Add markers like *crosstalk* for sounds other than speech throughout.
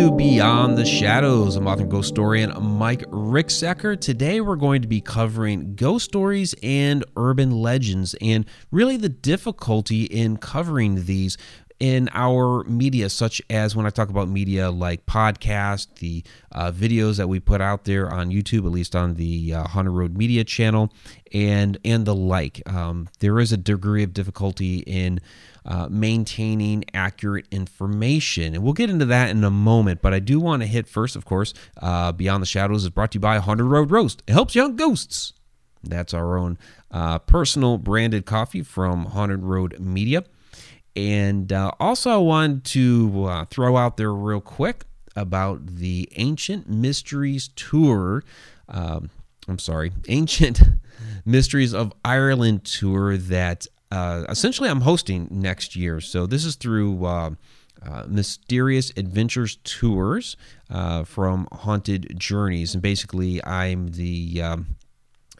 To Beyond the Shadows. I'm author and ghost historian Mike Ricksecker. Today we're going to be covering ghost stories and urban legends and really the difficulty in covering these in our media, such as when I talk about media like podcast, the uh, videos that we put out there on YouTube, at least on the uh, Haunted Road Media channel, and and the like. Um, there is a degree of difficulty in uh, maintaining accurate information, and we'll get into that in a moment. But I do want to hit first, of course, uh, Beyond the Shadows is brought to you by Haunted Road Roast. It helps young ghosts. That's our own uh, personal branded coffee from Haunted Road Media. And uh, also, I wanted to uh, throw out there real quick about the Ancient Mysteries Tour. Um, I'm sorry, Ancient *laughs* Mysteries of Ireland tour that uh, essentially I'm hosting next year. So this is through uh, uh, Mysterious Adventures Tours uh, from Haunted Journeys. And basically, I'm the. Um,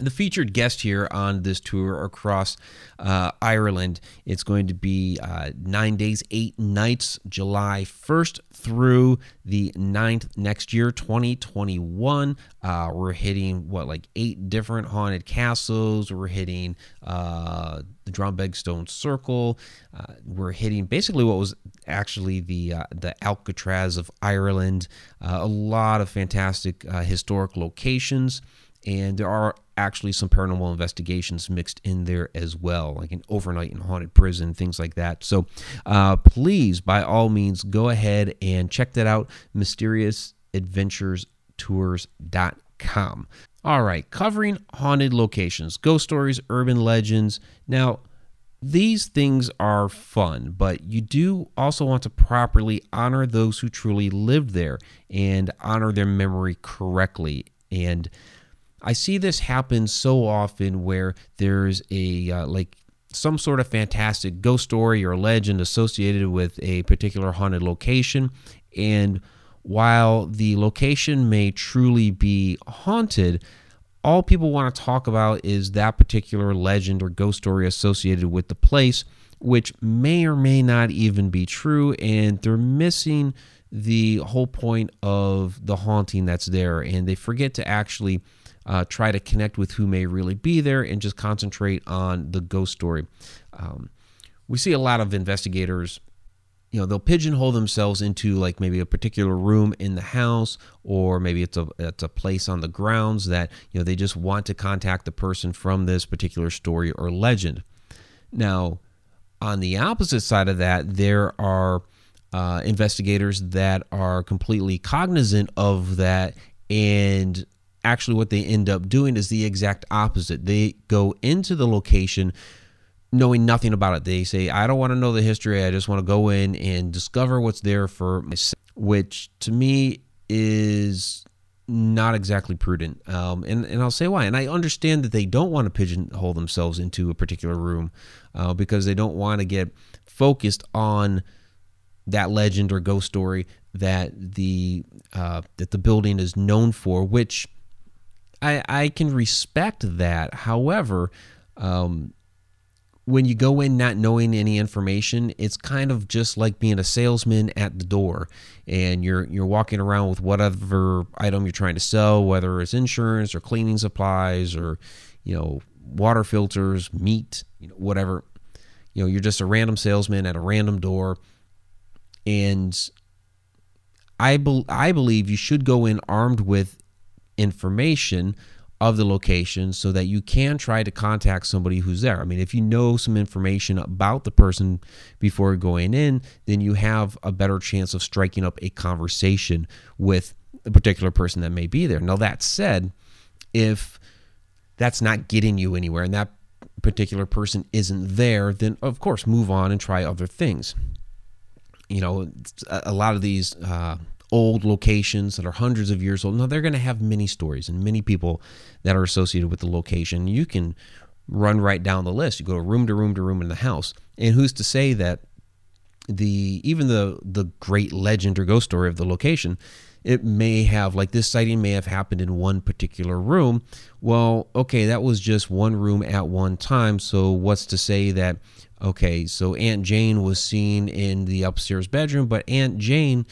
the featured guest here on this tour across uh, Ireland. It's going to be uh, nine days, eight nights, July 1st through the 9th next year, 2021. Uh, we're hitting what, like eight different haunted castles. We're hitting uh, the Drombeg Stone Circle. Uh, we're hitting basically what was actually the uh, the Alcatraz of Ireland. a lot of fantastic historic locations and there are actually some paranormal investigations mixed in there as well, like an overnight in haunted prison, things like that. So uh, please, by all means, go ahead and check that out mysteriousadventurestours.com. All right, covering haunted locations, ghost stories, urban legends. Now, these things are fun, but you do also want to properly honor those who truly lived there and honor their memory correctly. And I see this happen so often where there's a uh, like some sort of fantastic ghost story or legend associated with a particular haunted location and while the location may truly be haunted all people want to talk about is that particular legend or ghost story associated with the place which may or may not even be true and they're missing the whole point of the haunting that's there and they forget to actually uh, try to connect with who may really be there and just concentrate on the ghost story. Um, we see a lot of investigators you know they'll pigeonhole themselves into like maybe a particular room in the house or maybe it's a it's a place on the grounds that you know they just want to contact the person from this particular story or legend now on the opposite side of that there are uh, investigators that are completely cognizant of that and actually what they end up doing is the exact opposite. They go into the location knowing nothing about it. They say, I don't want to know the history. I just want to go in and discover what's there for myself, which to me is not exactly prudent. Um, and, and I'll say why. And I understand that they don't want to pigeonhole themselves into a particular room uh, because they don't want to get focused on that legend or ghost story that the uh, that the building is known for, which I, I can respect that. However, um, when you go in not knowing any information, it's kind of just like being a salesman at the door, and you're you're walking around with whatever item you're trying to sell, whether it's insurance or cleaning supplies or you know water filters, meat, you know, whatever. You know, you're just a random salesman at a random door, and I be- I believe you should go in armed with information of the location so that you can try to contact somebody who's there. I mean, if you know some information about the person before going in, then you have a better chance of striking up a conversation with the particular person that may be there. Now, that said, if that's not getting you anywhere and that particular person isn't there, then of course move on and try other things. You know, a lot of these uh, old locations that are hundreds of years old. Now they're going to have many stories and many people that are associated with the location. You can run right down the list. You go room to room to room in the house. And who's to say that the even the the great legend or ghost story of the location it may have like this sighting may have happened in one particular room well okay that was just one room at one time so what's to say that okay so aunt jane was seen in the upstairs bedroom but aunt jane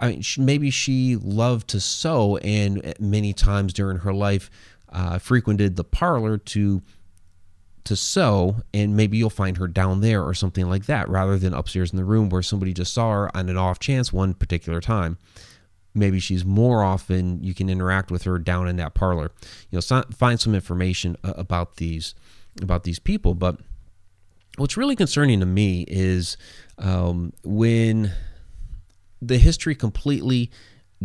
I mean, she, maybe she loved to sew, and many times during her life, uh, frequented the parlor to to sew, and maybe you'll find her down there or something like that, rather than upstairs in the room where somebody just saw her on an off chance one particular time. Maybe she's more often you can interact with her down in that parlor. You know, find some information about these about these people. But what's really concerning to me is um, when the history completely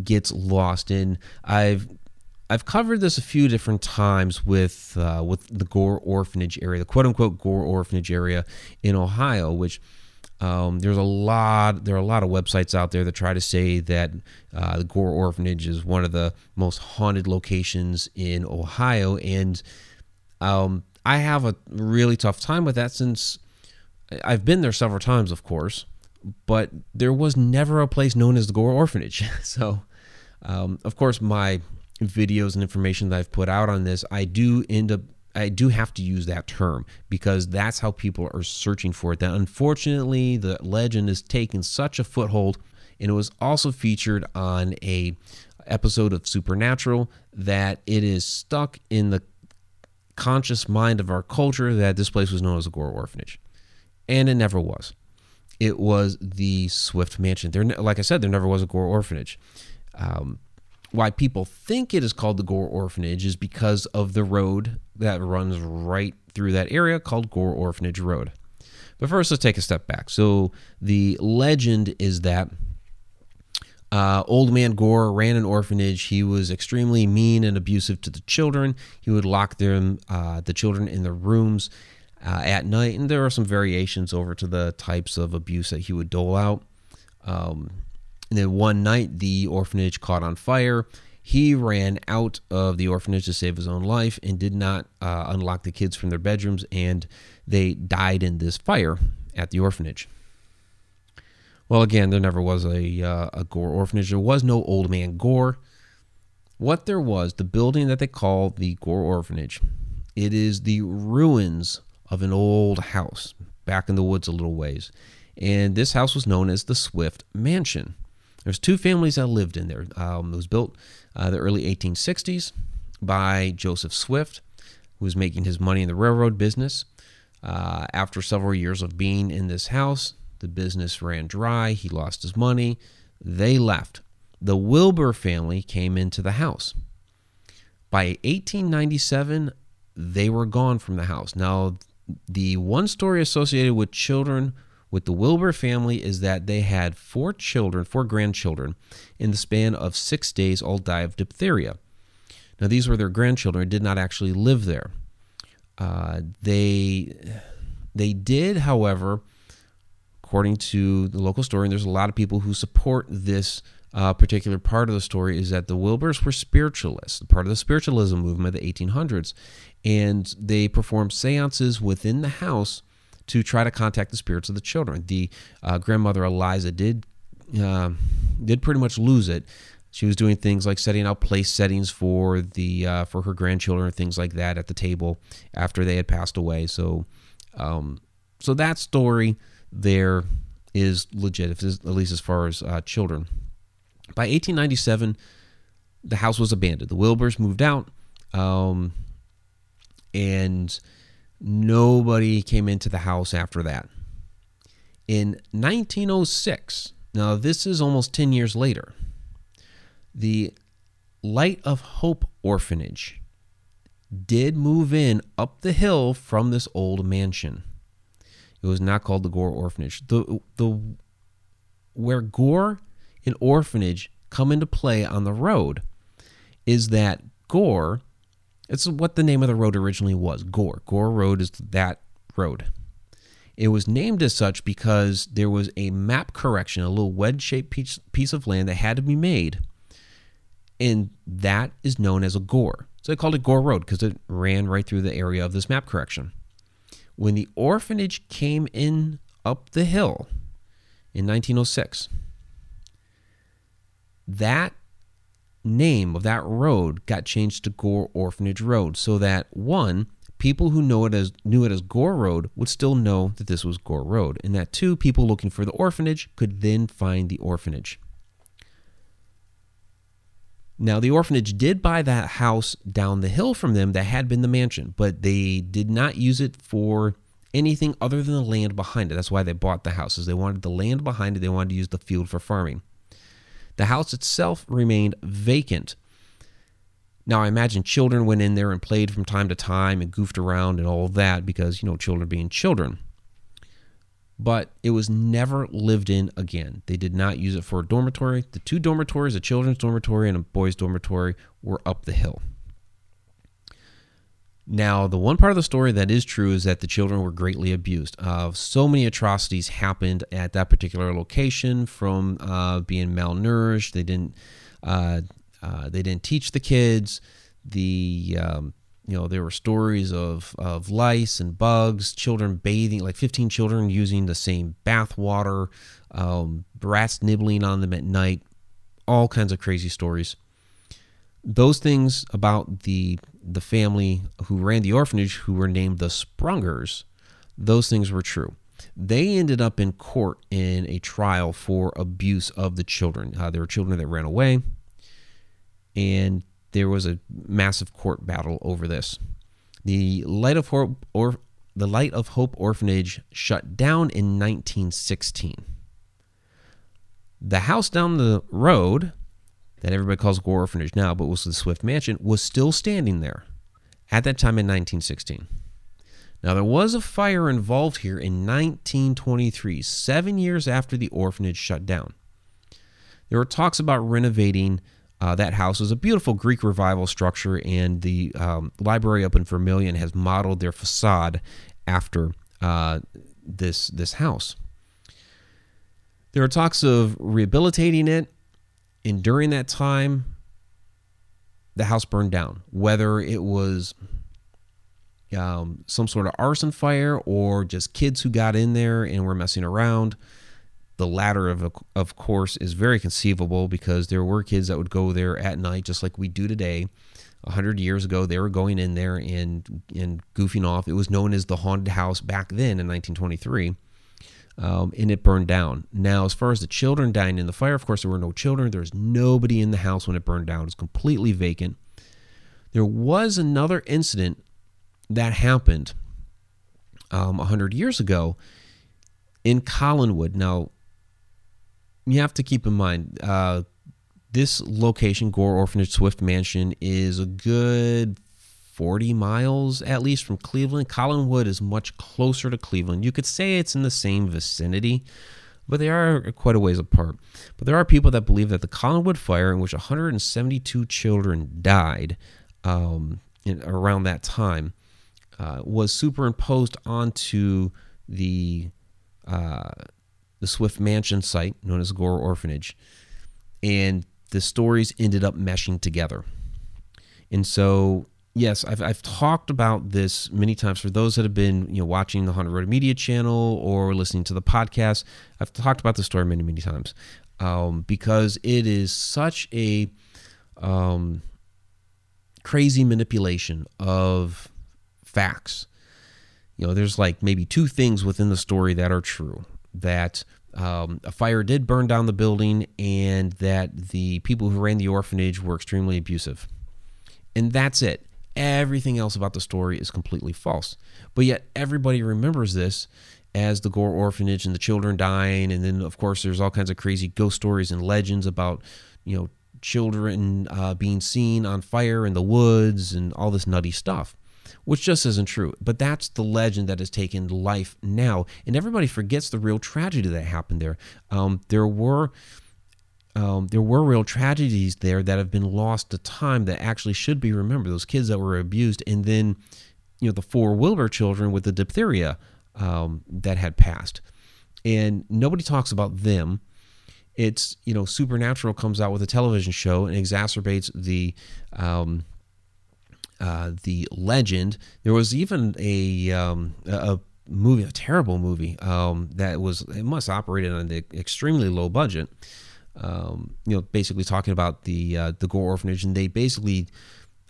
gets lost. And I've I've covered this a few different times with uh, with the Gore Orphanage area, the quote unquote Gore Orphanage area in Ohio, which um, there's a lot there are a lot of websites out there that try to say that uh, the Gore Orphanage is one of the most haunted locations in Ohio, and um, I have a really tough time with that since I've been there several times, of course, but there was never a place known as the Gore Orphanage. *laughs* so, um, of course, my videos and information that I've put out on this, I do end up I do have to use that term because that's how people are searching for it. That unfortunately the legend has taken such a foothold and it was also featured on a episode of Supernatural that it is stuck in the conscious mind of our culture that this place was known as a Gore orphanage. And it never was. It was the Swift Mansion. There, like I said, there never was a Gore orphanage. Um, why people think it is called the Gore Orphanage is because of the road that runs right through that area called Gore Orphanage Road. But first, let's take a step back. So, the legend is that uh, old man Gore ran an orphanage. He was extremely mean and abusive to the children. He would lock them, uh, the children, in the rooms uh, at night, and there are some variations over to the types of abuse that he would dole out. Um, and then one night, the orphanage caught on fire. He ran out of the orphanage to save his own life and did not uh, unlock the kids from their bedrooms, and they died in this fire at the orphanage. Well, again, there never was a, uh, a Gore orphanage. There was no old man Gore. What there was, the building that they call the Gore orphanage, it is the ruins of an old house back in the woods a little ways. And this house was known as the Swift Mansion. There's two families that lived in there. Um, it was built uh, the early 1860s by Joseph Swift, who was making his money in the railroad business. Uh, after several years of being in this house, the business ran dry. He lost his money. They left. The Wilbur family came into the house. By 1897, they were gone from the house. Now, the one story associated with children with the Wilbur family is that they had four children, four grandchildren, in the span of six days, all die of diphtheria. Now, these were their grandchildren, did not actually live there. Uh, they they did, however, according to the local story, and there's a lot of people who support this uh, particular part of the story, is that the Wilburs were spiritualists, part of the spiritualism movement of the 1800s, and they perform seances within the house to try to contact the spirits of the children. The uh, grandmother Eliza did uh, did pretty much lose it. She was doing things like setting out place settings for the uh, for her grandchildren and things like that at the table after they had passed away. So, um, so that story there is legit, at least as far as uh, children. By 1897, the house was abandoned. The Wilburs moved out, um, and Nobody came into the house after that. In 1906, now this is almost 10 years later, the Light of Hope Orphanage did move in up the hill from this old mansion. It was not called the Gore Orphanage. The the where Gore and Orphanage come into play on the road is that Gore it's what the name of the road originally was Gore. Gore Road is that road. It was named as such because there was a map correction, a little wedge shaped piece, piece of land that had to be made. And that is known as a gore. So they called it Gore Road because it ran right through the area of this map correction. When the orphanage came in up the hill in 1906, that name of that road got changed to Gore Orphanage Road so that one, people who know it as knew it as Gore Road would still know that this was Gore Road, and that two, people looking for the orphanage could then find the orphanage. Now, the orphanage did buy that house down the hill from them that had been the mansion, but they did not use it for anything other than the land behind it. That's why they bought the houses. They wanted the land behind it, they wanted to use the field for farming. The house itself remained vacant. Now, I imagine children went in there and played from time to time and goofed around and all that because, you know, children being children. But it was never lived in again. They did not use it for a dormitory. The two dormitories, a children's dormitory and a boys' dormitory, were up the hill. Now, the one part of the story that is true is that the children were greatly abused. Uh, so many atrocities happened at that particular location, from uh, being malnourished. They didn't uh, uh, they didn't teach the kids. The um, you know there were stories of of lice and bugs, children bathing, like 15 children using the same bath water, um, rats nibbling on them at night, all kinds of crazy stories. Those things about the the family who ran the orphanage, who were named the Sprungers, those things were true. They ended up in court in a trial for abuse of the children. Uh, there were children that ran away and there was a massive court battle over this. The Light of Hope or the Light of Hope Orphanage shut down in 1916. The house down the road that everybody calls Gore Orphanage now, but was the Swift Mansion, was still standing there at that time in 1916. Now, there was a fire involved here in 1923, seven years after the orphanage shut down. There were talks about renovating uh, that house It was a beautiful Greek revival structure, and the um, library up in Vermilion has modeled their facade after uh, this this house. There are talks of rehabilitating it, and during that time, the house burned down. Whether it was um, some sort of arson fire or just kids who got in there and were messing around, the latter of of course is very conceivable because there were kids that would go there at night just like we do today. A hundred years ago, they were going in there and and goofing off. It was known as the haunted house back then in 1923, um, and it burned down. Now, as far as the children dying in the fire, of course, there were no children. There was nobody in the house when it burned down. It was completely vacant. There was another incident that happened um, 100 years ago in Collinwood. Now, you have to keep in mind uh, this location, Gore Orphanage Swift Mansion, is a good 40 miles at least from Cleveland. Collinwood is much closer to Cleveland. You could say it's in the same vicinity, but they are quite a ways apart. But there are people that believe that the Collinwood fire, in which 172 children died um, in, around that time, uh, was superimposed onto the uh, the Swift Mansion site, known as Gore Orphanage, and the stories ended up meshing together. And so, yes, I've, I've talked about this many times. For those that have been, you know, watching the Haunted Road Media channel or listening to the podcast, I've talked about the story many, many times um, because it is such a um, crazy manipulation of facts. You know, there's like maybe two things within the story that are true that um, a fire did burn down the building and that the people who ran the orphanage were extremely abusive. And that's it. Everything else about the story is completely false. But yet, everybody remembers this as the Gore orphanage and the children dying. And then, of course, there's all kinds of crazy ghost stories and legends about, you know, children uh, being seen on fire in the woods and all this nutty stuff which just isn't true. But that's the legend that has taken life now. And everybody forgets the real tragedy that happened there. Um, there were. Um, there were real tragedies there that have been lost to time that actually should be remembered. Those kids that were abused, and then, you know, the four Wilbur children with the diphtheria um, that had passed, and nobody talks about them. It's you know, Supernatural comes out with a television show and exacerbates the um, uh, the legend. There was even a um, a movie, a terrible movie um, that was it must operated on an extremely low budget. Um, you know, basically talking about the uh, the Gore Orphanage, and they basically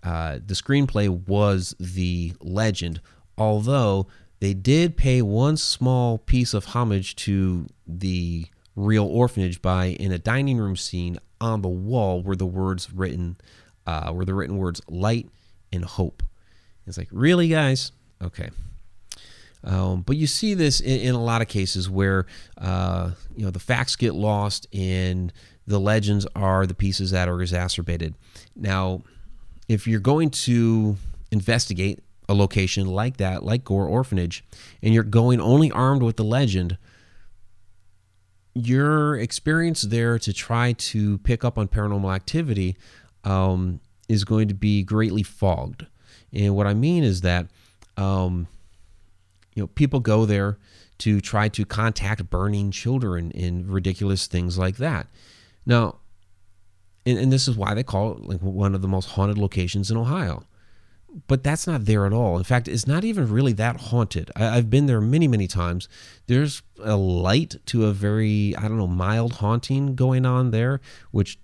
uh, the screenplay was the legend, although they did pay one small piece of homage to the real orphanage by in a dining room scene on the wall were the words written, uh, were the written words light and hope. It's like, really, guys? Okay. Um, but you see this in, in, a lot of cases where uh, you know the facts get lost and the legends are the pieces that are exacerbated. Now, if you're going to investigate a location like that, like Gore Orphanage, and you're going only armed with the legend, your experience there to try to pick up on paranormal activity um, is going to be greatly fogged. And what I mean is that um, you know people go there to try to contact burning children and ridiculous things like that. Now, and, and this is why they call it like one of the most haunted locations in Ohio but that's not there at all. In fact, it's not even really that haunted. I, have been there many, many times. There's a light to a very, I don't know, mild haunting going on there, which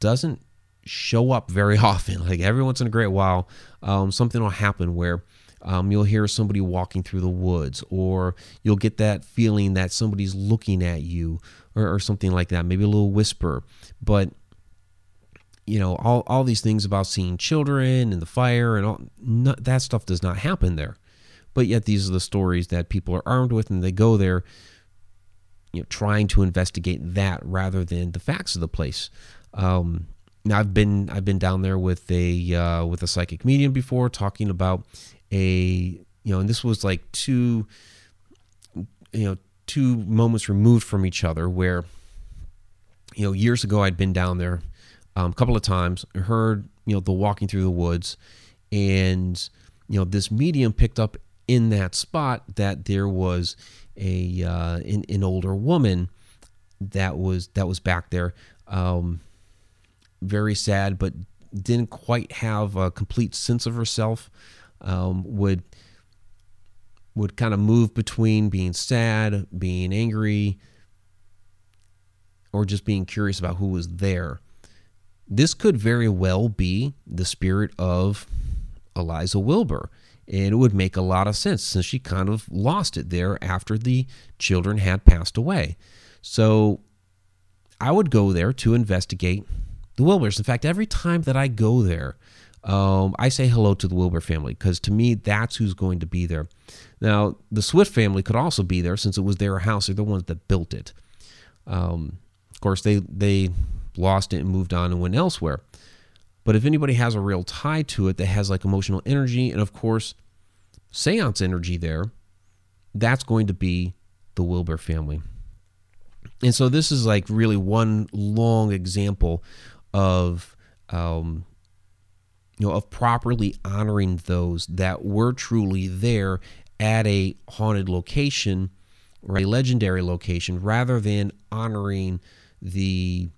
doesn't show up very *laughs* often. Like every once in a great while, um, something will happen where um, you'll hear somebody walking through the woods, or you'll get that feeling that somebody's looking at you, or, or something like that. Maybe a little whisper, but you know all, all these things about seeing children and the fire and all that stuff does not happen there but yet these are the stories that people are armed with and they go there you know trying to investigate that rather than the facts of the place um, now I've been I've been down there with a uh, with a psychic medium before talking about a you know and this was like two you know two moments removed from each other where you know years ago I'd been down there um, a couple of times. heard you know the walking through the woods, and you know this medium picked up in that spot that there was a uh, an, an older woman that was that was back there. Um, very sad, but didn't quite have a complete sense of herself. Um, would would kind of move between being sad, being angry, or just being curious about who was there this could very well be the spirit of Eliza Wilbur. And it would make a lot of sense since she kind of lost it there after the children had passed away. So I would go there to investigate the Wilburs. In fact, every time that I go there, um, I say hello to the Wilbur family because to me, that's who's going to be there. Now, the Swift family could also be there since it was their house. They're the ones that built it. Um, of course, they they lost it and moved on and went elsewhere. But if anybody has a real tie to it that has like emotional energy and, of course, seance energy there, that's going to be the Wilbur family. And so this is like really one long example of, um, you know, of properly honoring those that were truly there at a haunted location or a legendary location rather than honoring the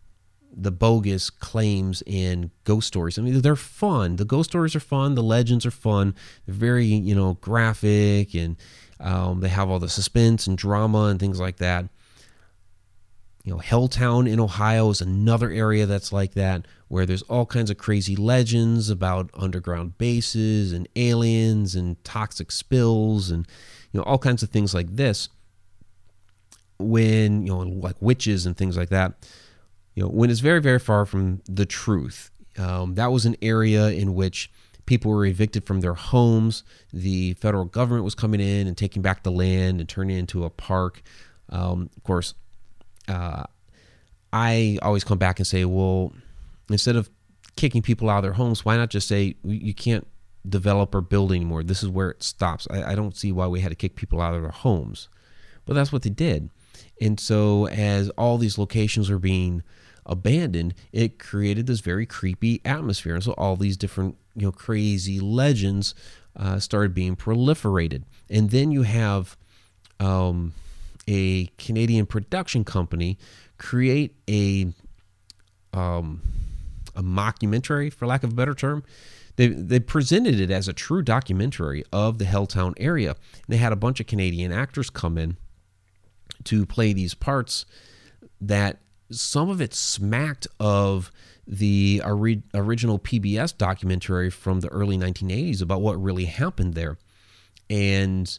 the bogus claims and ghost stories. I mean, they're fun. The ghost stories are fun. The legends are fun. They're very, you know, graphic and um, they have all the suspense and drama and things like that. You know, Helltown in Ohio is another area that's like that, where there's all kinds of crazy legends about underground bases and aliens and toxic spills and, you know, all kinds of things like this. When, you know, like witches and things like that you know, when it's very, very far from the truth. Um, that was an area in which people were evicted from their homes. The federal government was coming in and taking back the land and turning it into a park. Um, of course, uh, I always come back and say, well, instead of kicking people out of their homes, why not just say you can't develop or build anymore? This is where it stops. I, I don't see why we had to kick people out of their homes. But that's what they did. And so, as all these locations are being abandoned, it created this very creepy atmosphere. And so all these different, you know, crazy legends uh, started being proliferated. And then you have um, a Canadian production company create a um, a mockumentary, for lack of a better term. They, they presented it as a true documentary of the Helltown area. And they had a bunch of Canadian actors come in to play these parts that some of it smacked of the original PBS documentary from the early 1980s about what really happened there. And,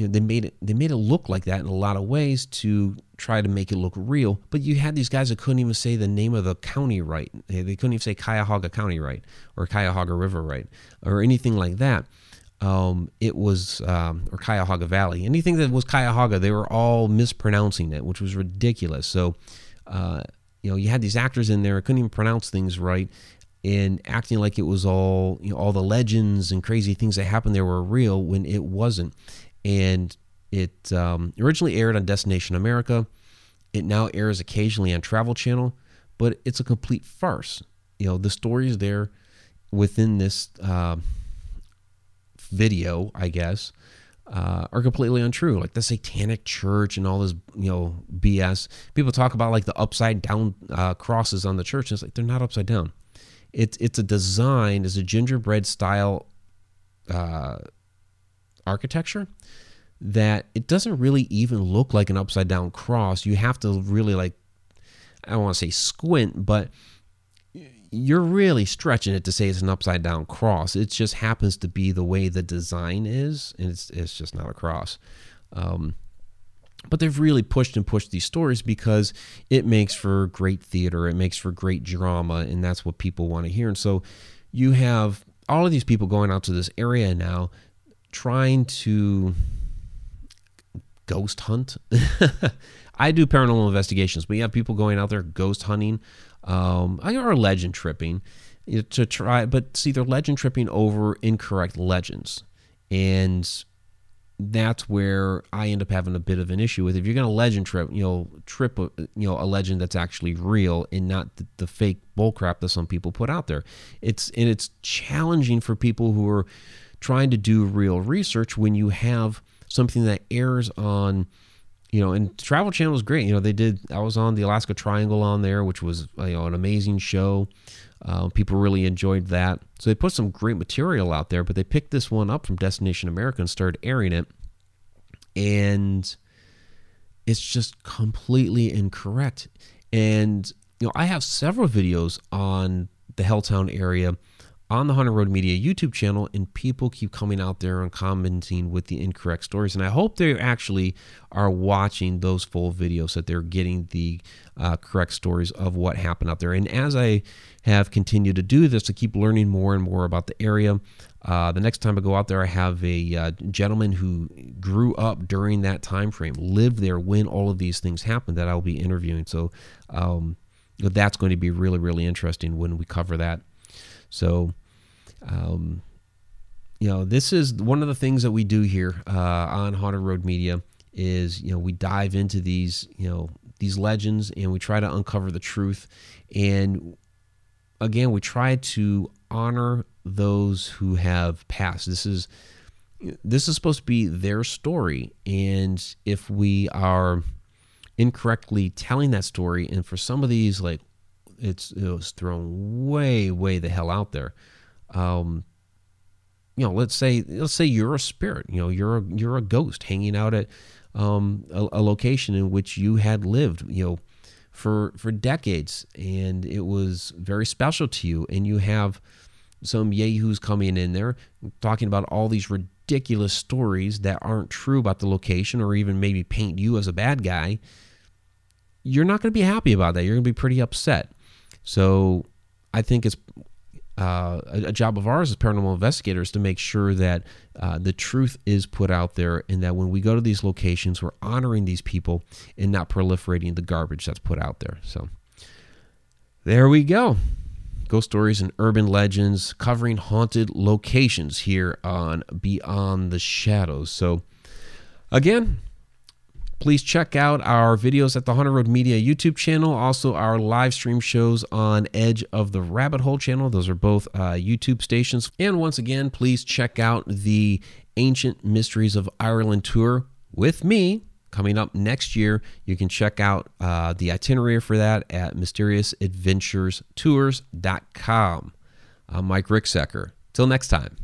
you know, they made it they made it look like that in a lot of ways to try to make it look real. But you had these guys that couldn't even say the name of the county right. They couldn't even say Cuyahoga County right or Cuyahoga River right or anything like that. Um, it was um, or Cuyahoga Valley. Anything that was Cuyahoga, they were all mispronouncing it, which was ridiculous. So, uh, you know, you had these actors in there couldn't even pronounce things right, and acting like it was all you know all the legends and crazy things that happened there were real when it wasn't and it um, originally aired on destination america. It now airs occasionally on travel channel but it's a complete farce. You know the stories there within this uh, video i guess uh, are completely untrue. Like the satanic church and all this you know bs people talk about like the upside down uh, crosses on the church and it's like they're not upside down. It's it's a design it's a gingerbread style uh, architecture that it doesn't really even look like an upside down cross. You have to really like I don't want to say squint, but you're really stretching it to say it's an upside down cross. It just happens to be the way the design is, and it's it's just not a cross. Um, but they've really pushed and pushed these stories because it makes for great theater, it makes for great drama, and that's what people want to hear. And so you have all of these people going out to this area now trying to ghost hunt. *laughs* I do paranormal investigations, but you have people going out there ghost hunting um, or legend tripping to try, but see, they're legend tripping over incorrect legends. And that's where I end up having a bit of an issue with. If you're going to legend trip, you know, trip, a, you know, a legend that's actually real and not the, the fake bullcrap that some people put out there. It's and it's challenging for people who are trying to do real research when you have something that airs on. You know, and Travel Channel is great. You know, they did. I was on the Alaska Triangle on there, which was you know an amazing show. Uh, people really enjoyed that. So they put some great material out there, but they picked this one up from Destination America and started airing it. And it's just completely incorrect. And, you know, I have several videos on the Helltown area on the Haunted Road Media YouTube channel, and people keep coming out there and commenting with the incorrect stories. And I hope they actually are watching those full videos, that they're getting the uh, correct stories of what happened out there. And as I have continued to do this, to keep learning more and more about the area, uh, the next time I go out there, I have a uh, gentleman who grew up during that time frame, lived there when all of these things happened, that I'll be interviewing. So um, that's going to be really, really interesting when we cover that. So um, you know, this is one of the things that we do here uh, on Haunted Road Media is you know we dive into these you know these legends and we try to uncover the truth. And again we try to honor those who have passed. This is this is supposed to be their story. And if we are incorrectly telling that story and for some of these like it's it was thrown way way the hell out there um, you know, let's say let's say you're a spirit. You know, you're a, you're a ghost hanging out at um, a, a, location in which you had lived. You know, for for decades, and it was very special to you. And you have some yahoos coming in there talking about all these ridiculous stories that aren't true about the location, or even maybe paint you as a bad guy. You're not going to be happy about that. You're going to be pretty upset. So I think it's uh, a, a, job of ours as paranormal investigators to make sure that uh, the truth is put out there and that when we go to these locations, we're honoring these people and not proliferating the garbage that's put out there. So there we go. Ghost stories and urban legends covering haunted locations here on Beyond the Shadows. So, again, Please check out our videos at the Haunted Road Media YouTube channel, also our live stream shows on Edge of the Rabbit Hole channel. Those are both uh, YouTube stations. And once again, please check out the Ancient Mysteries of Ireland tour with me coming up next year. You can check out uh, the itinerary for that at mysteriousAdventurestours.com. I'm Mike Ricksecker. Till next time.